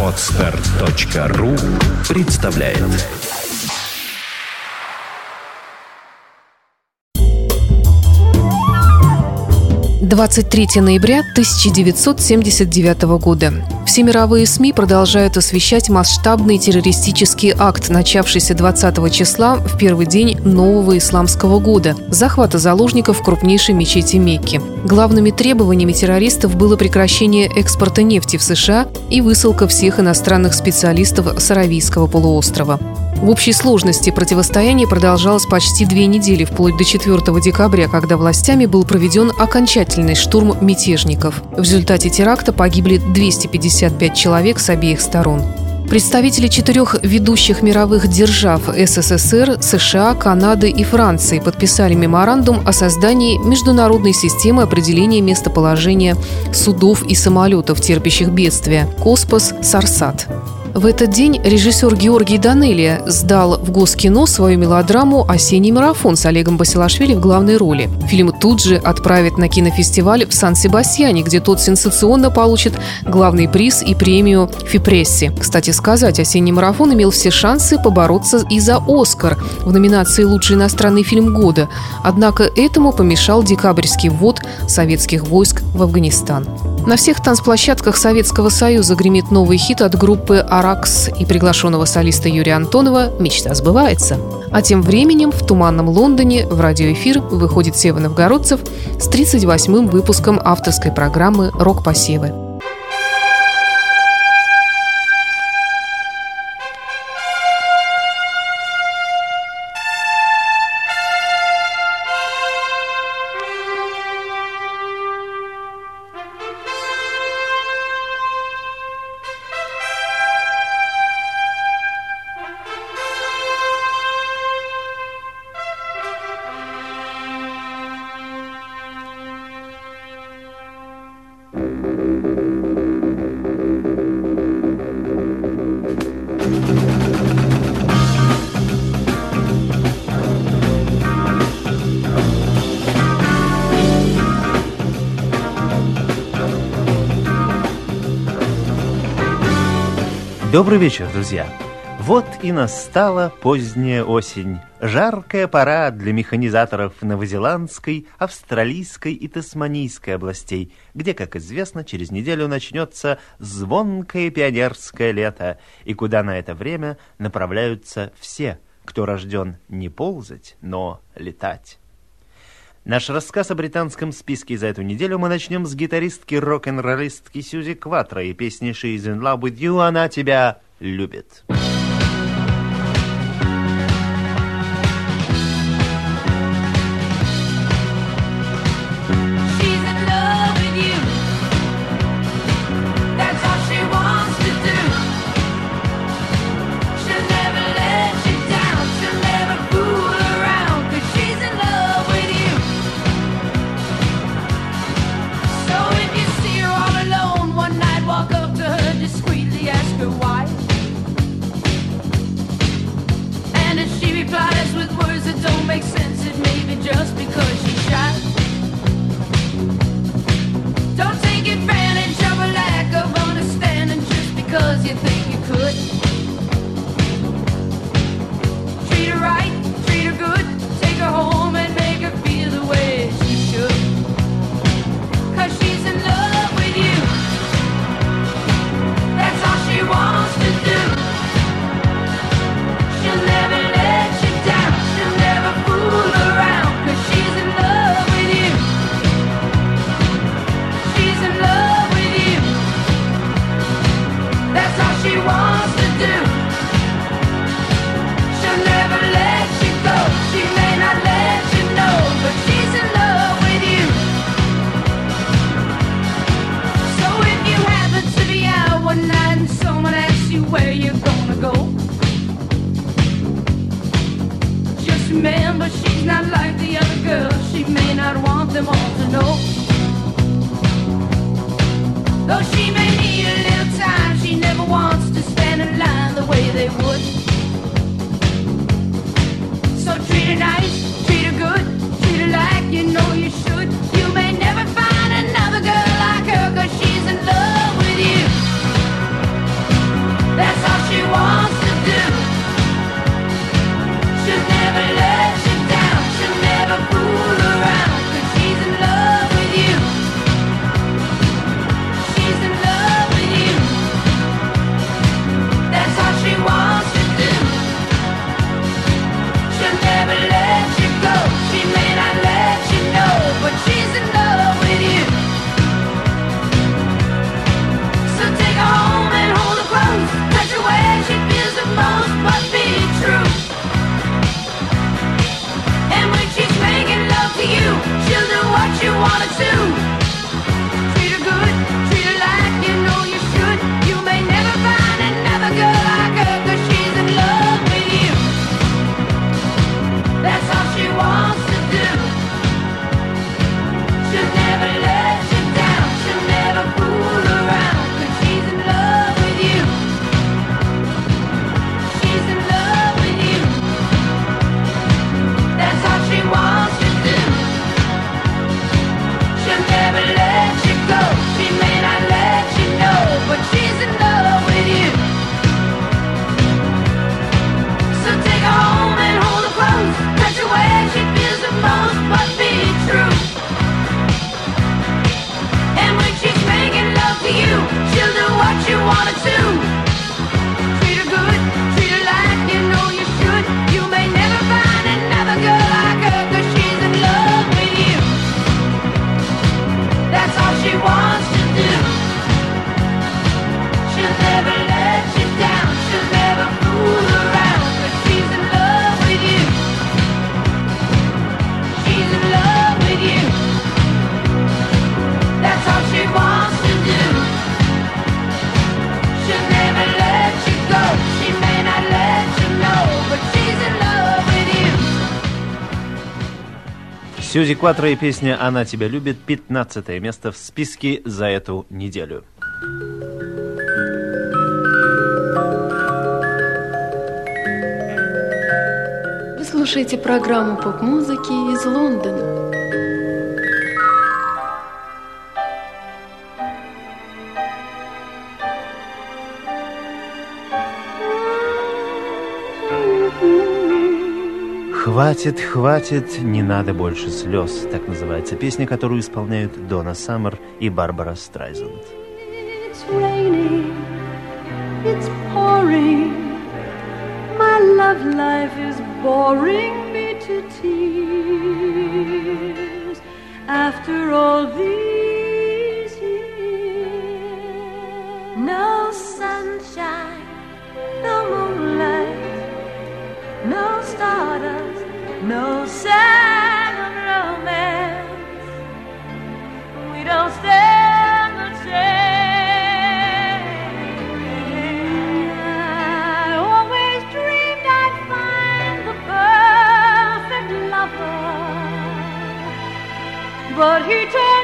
Отстар.ру представляет Двадцать третье ноября 1979 года. Все мировые СМИ продолжают освещать масштабный террористический акт, начавшийся 20 числа в первый день нового исламского года – захвата заложников в крупнейшей мечети Мекки. Главными требованиями террористов было прекращение экспорта нефти в США и высылка всех иностранных специалистов с Аравийского полуострова. В общей сложности противостояние продолжалось почти две недели, вплоть до 4 декабря, когда властями был проведен окончательный штурм мятежников. В результате теракта погибли 255 человек с обеих сторон. Представители четырех ведущих мировых держав СССР, США, Канады и Франции подписали меморандум о создании международной системы определения местоположения судов и самолетов, терпящих бедствия – «Коспас-Сарсат». В этот день режиссер Георгий Данелия сдал в Госкино свою мелодраму «Осенний марафон» с Олегом Басилашвили в главной роли. Фильм тут же отправят на кинофестиваль в Сан-Себастьяне, где тот сенсационно получит главный приз и премию Фипресси. Кстати сказать, «Осенний марафон» имел все шансы побороться и за «Оскар» в номинации «Лучший иностранный фильм года». Однако этому помешал декабрьский ввод советских войск в Афганистан. На всех танцплощадках Советского Союза гремит новый хит от группы «Аракс» и приглашенного солиста Юрия Антонова «Мечта сбывается». А тем временем в туманном Лондоне в радиоэфир выходит Сева Новгородцев с 38-м выпуском авторской программы «Рок-посевы». Добрый вечер, друзья! Вот и настала поздняя осень. Жаркая пора для механизаторов новозеландской, австралийской и тасманийской областей, где, как известно, через неделю начнется звонкое пионерское лето, и куда на это время направляются все, кто рожден не ползать, но летать. Наш рассказ о британском списке за эту неделю мы начнем с гитаристки рок-н-роллистки Сьюзи Кватро и песни «She's in love with you» «Она тебя любит». Сьюзи Кватро и песня «Она тебя любит» 15 место в списке за эту неделю. Вы слушаете программу поп-музыки из Лондона. «Хватит, хватит, не надо больше слез» Так называется песня, которую исполняют Дона Саммер и Барбара Страйзенд. After all these years, no sunshine, no moonlight, no stardust, no sign of romance. We don't stand a chance. I always dreamed I'd find the perfect lover, but he turned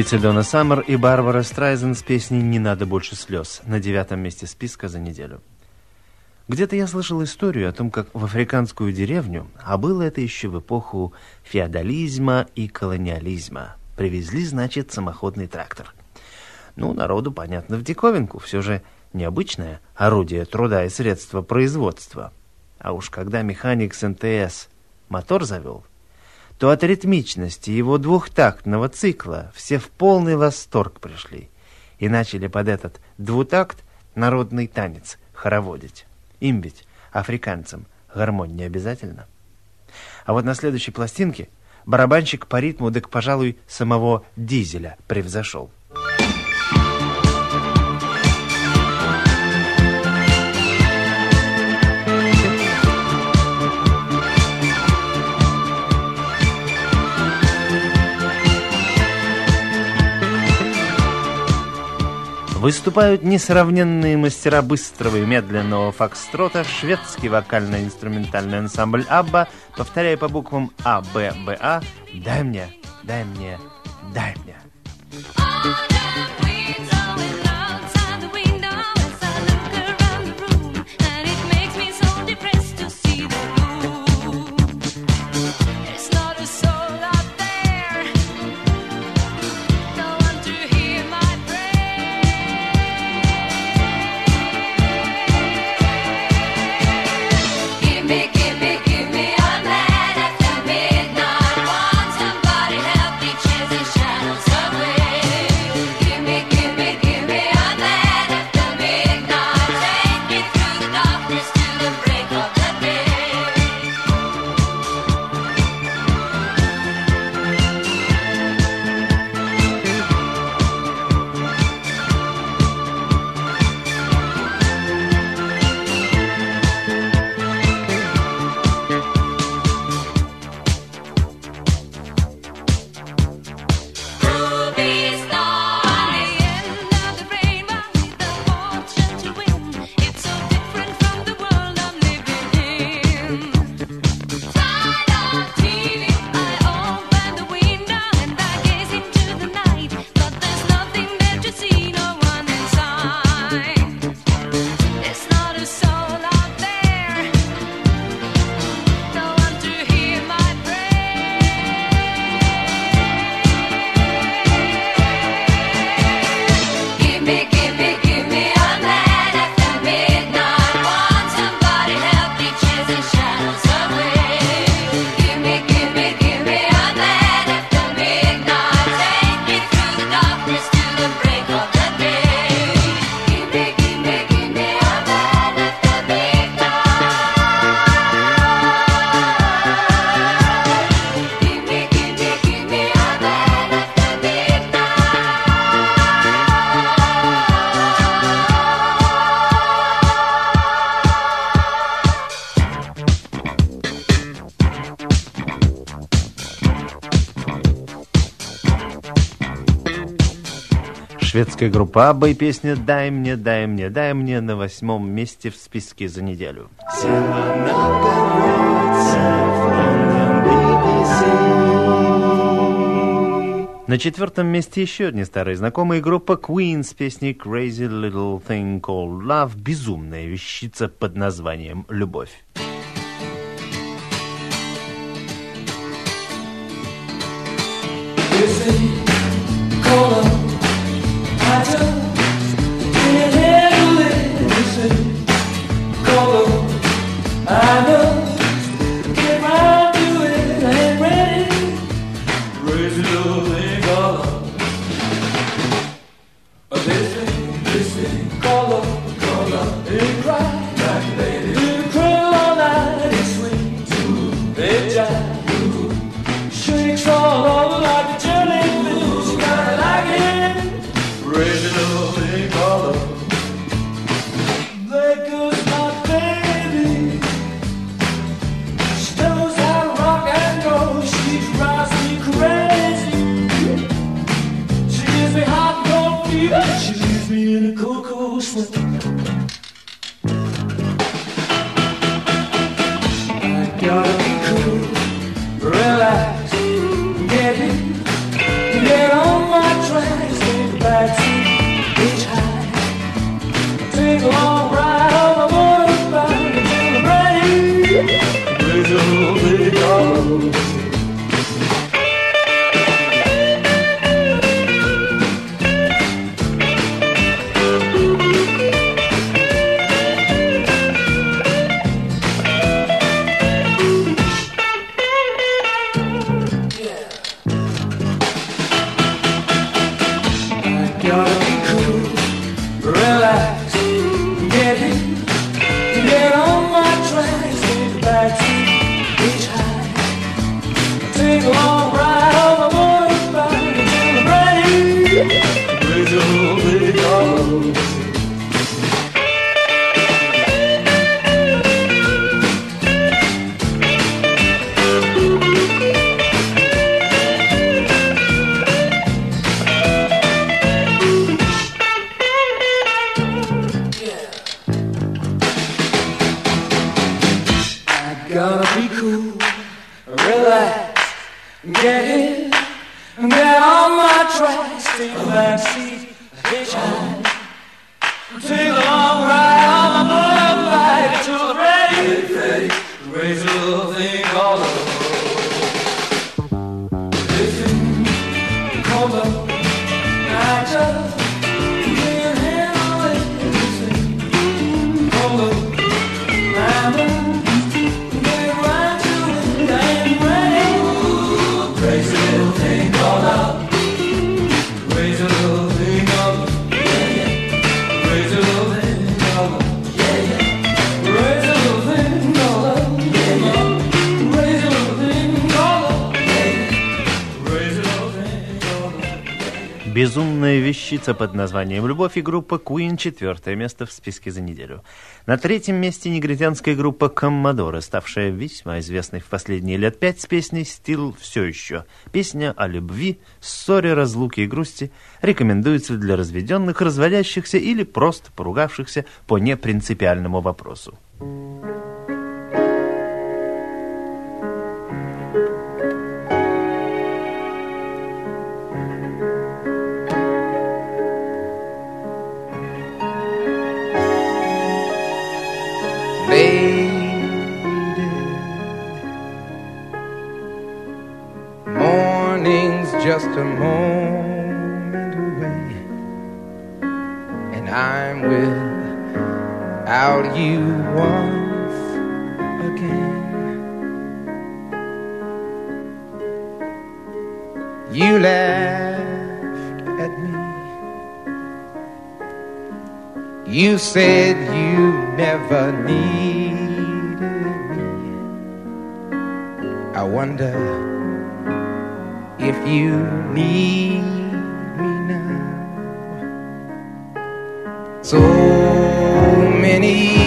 Певицы Дона Саммер и Барбара Страйзен с песней «Не надо больше слез» на девятом месте списка за неделю. Где-то я слышал историю о том, как в африканскую деревню, а было это еще в эпоху феодализма и колониализма, привезли, значит, самоходный трактор. Ну, народу, понятно, в диковинку, все же необычное орудие труда и средство производства. А уж когда механик с НТС мотор завел, то от ритмичности его двухтактного цикла все в полный восторг пришли и начали под этот двутакт народный танец хороводить. Им ведь, африканцам, гармонь не обязательно. А вот на следующей пластинке барабанщик по ритму, так, пожалуй, самого дизеля превзошел. Выступают несравненные мастера быстрого и медленного фокстрота, шведский вокально-инструментальный ансамбль «Абба», повторяя по буквам «А, Б, Б, А» «Дай мне, дай мне, дай мне». Российская группа Абба и песня «Дай мне, дай мне, дай мне» на восьмом месте в списке за неделю. На четвертом месте еще одни старые знакомые группа Queen с песней Crazy Little Thing Called Love «Безумная вещица под названием «Любовь». Is it Get on my trusty take sea, backseat, hitchhike, take a long Безумная вещица под названием «Любовь» и группа Queen четвертое место в списке за неделю. На третьем месте негритянская группа Коммодоры, ставшая весьма известной в последние лет пять с песней «Стил все еще». Песня о любви, ссоре, разлуке и грусти рекомендуется для разведенных, разводящихся или просто поругавшихся по непринципиальному вопросу. lady. Without you once again. You laughed at me. You said you never needed me. I wonder if you need me now. So many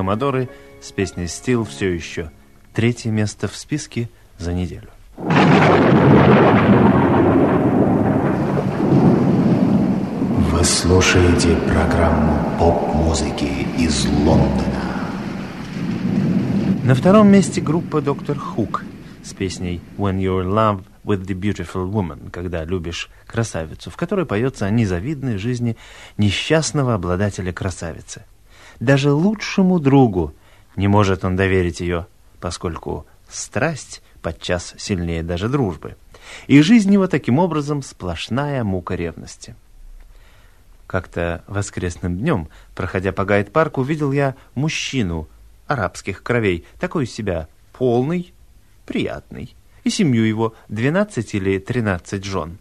Коммодоры с песней «Стил» все еще. Третье место в списке за неделю. Вы слушаете программу поп-музыки из Лондона. На втором месте группа «Доктор Хук» с песней «When Your Love with the Beautiful Woman, когда любишь красавицу, в которой поется о незавидной жизни несчастного обладателя красавицы. Даже лучшему другу не может он доверить ее, поскольку страсть подчас сильнее даже дружбы. И жизнь его таким образом сплошная мука ревности. Как-то воскресным днем, проходя по гайд-парку, увидел я мужчину арабских кровей, такой из себя полный, приятный, и семью его 12 или 13 жен.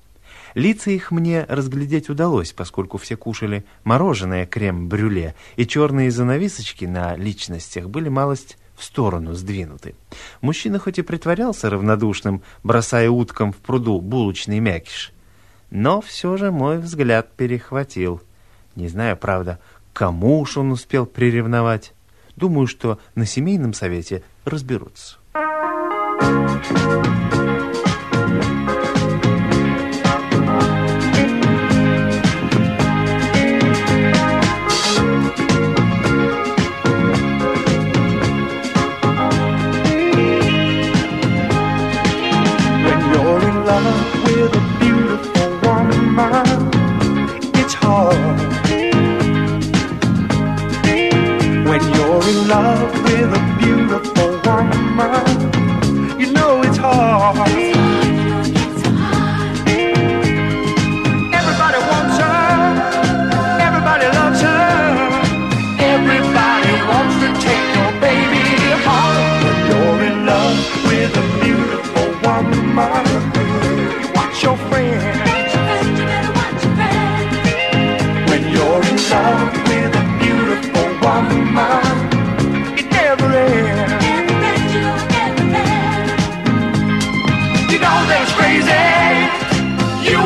Лица их мне разглядеть удалось, поскольку все кушали мороженое крем-брюле, и черные занавесочки на личностях были малость в сторону сдвинуты. Мужчина хоть и притворялся равнодушным, бросая уткам в пруду булочный мякиш, но все же мой взгляд перехватил. Не знаю, правда, кому уж он успел приревновать. Думаю, что на семейном совете разберутся. When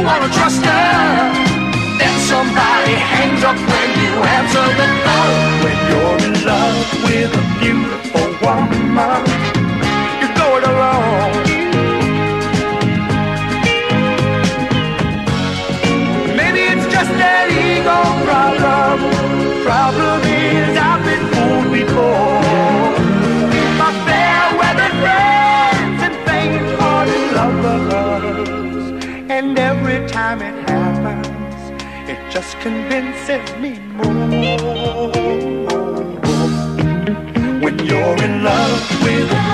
Wanna trust her. Then somebody hangs up when you answer the phone. When you're in love with a beautiful woman, you go it alone. Maybe it's just an ego problem. Problem time it happens, it just convinces me more. When you're in love with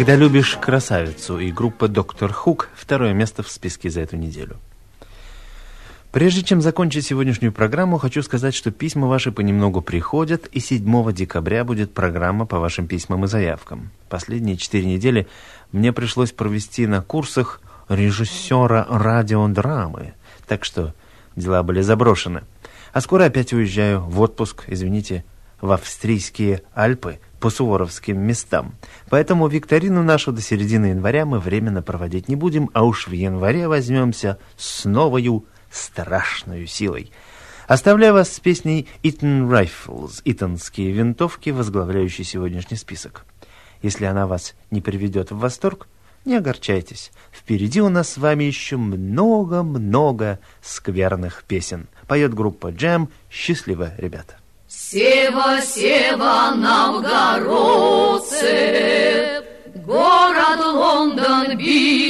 Когда любишь красавицу и группа Доктор Хук второе место в списке за эту неделю. Прежде чем закончить сегодняшнюю программу, хочу сказать, что письма ваши понемногу приходят, и 7 декабря будет программа по вашим письмам и заявкам. Последние четыре недели мне пришлось провести на курсах режиссера радиодрамы, так что дела были заброшены. А скоро опять уезжаю в отпуск, извините, в австрийские Альпы по суворовским местам. Поэтому викторину нашу до середины января мы временно проводить не будем, а уж в январе возьмемся с новою страшную силой. Оставляю вас с песней «Eaton Rifles» «Итонские винтовки», возглавляющей сегодняшний список. Если она вас не приведет в восторг, не огорчайтесь. Впереди у нас с вами еще много-много скверных песен. Поет группа «Джем». Счастливо, ребята. Сева, Сева, новгородцы, город Лондон, BBC.